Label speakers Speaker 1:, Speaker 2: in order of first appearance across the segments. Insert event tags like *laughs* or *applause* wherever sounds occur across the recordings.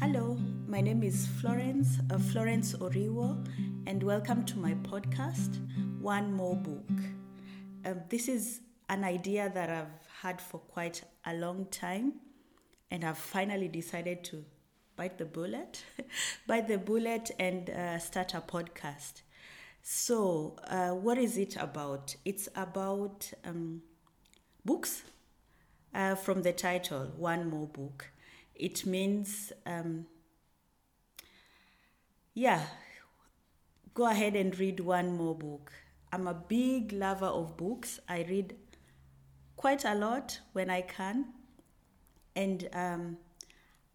Speaker 1: Hello, my name is Florence, uh, Florence Oriwo, and welcome to my podcast, One More Book. Um, this is an idea that I've had for quite a long time, and I've finally decided to bite the bullet, *laughs* bite the bullet, and uh, start a podcast. So, uh, what is it about? It's about um, books. Uh, from the title, One More Book. It means, um, yeah, go ahead and read one more book. I'm a big lover of books. I read quite a lot when I can. And um,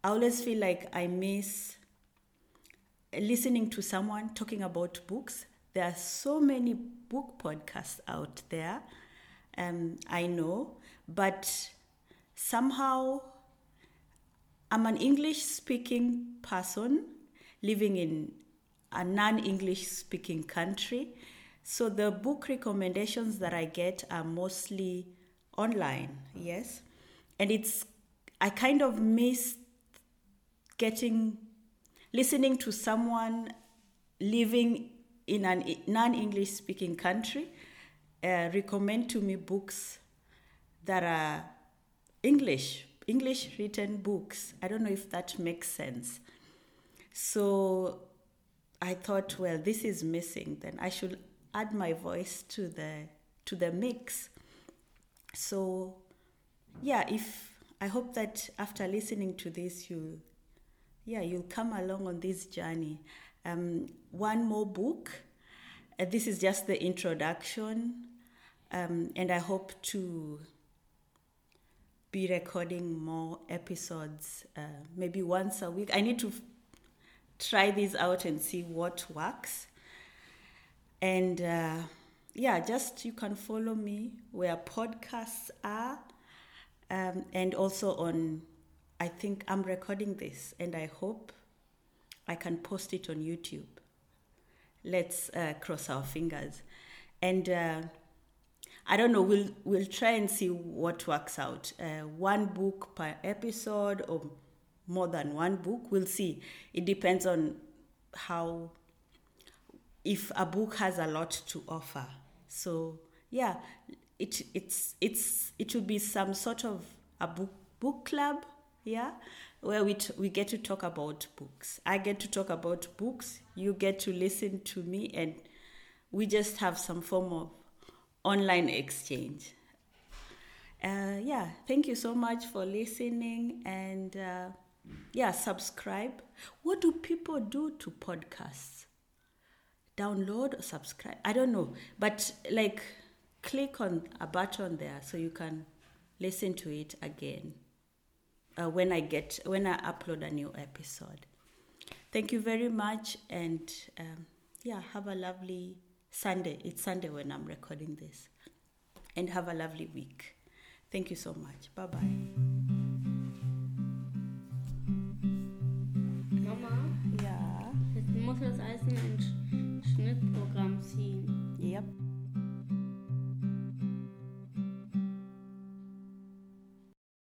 Speaker 1: I always feel like I miss listening to someone talking about books. There are so many book podcasts out there, um, I know, but somehow I'm an English speaking person living in a non English speaking country. So the book recommendations that I get are mostly online, yes. And it's, I kind of miss getting, listening to someone living in a non English speaking country uh, recommend to me books that are English English written books. I don't know if that makes sense. So I thought, well, this is missing. Then I should add my voice to the to the mix. So yeah, if I hope that after listening to this, you yeah you'll come along on this journey. Um, one more book. Uh, this is just the introduction, um, and I hope to be recording more episodes, uh, maybe once a week. I need to try this out and see what works. And uh, yeah, just you can follow me where podcasts are, um, and also on. I think I'm recording this, and I hope I can post it on YouTube. Let's uh, cross our fingers, and uh, I don't know. We'll we'll try and see what works out. Uh, one book per episode, or more than one book. We'll see. It depends on how. If a book has a lot to offer, so yeah, it it's it's it will be some sort of a book book club, yeah, where we t- we get to talk about books. I get to talk about books. You get to listen to me, and we just have some form of online exchange. Uh, yeah, thank you so much for listening and uh, yeah, subscribe. What do people do to podcasts? Download or subscribe? I don't know, but like click on a button there so you can listen to it again uh, when I get when I upload a new episode. Thank you very much, and um, yeah, have a lovely Sunday. It's Sunday when I'm recording this. And have a lovely week. Thank you so much. Bye bye.
Speaker 2: Mama?
Speaker 1: Ja.
Speaker 2: Jetzt muss das alles in einen Schnitt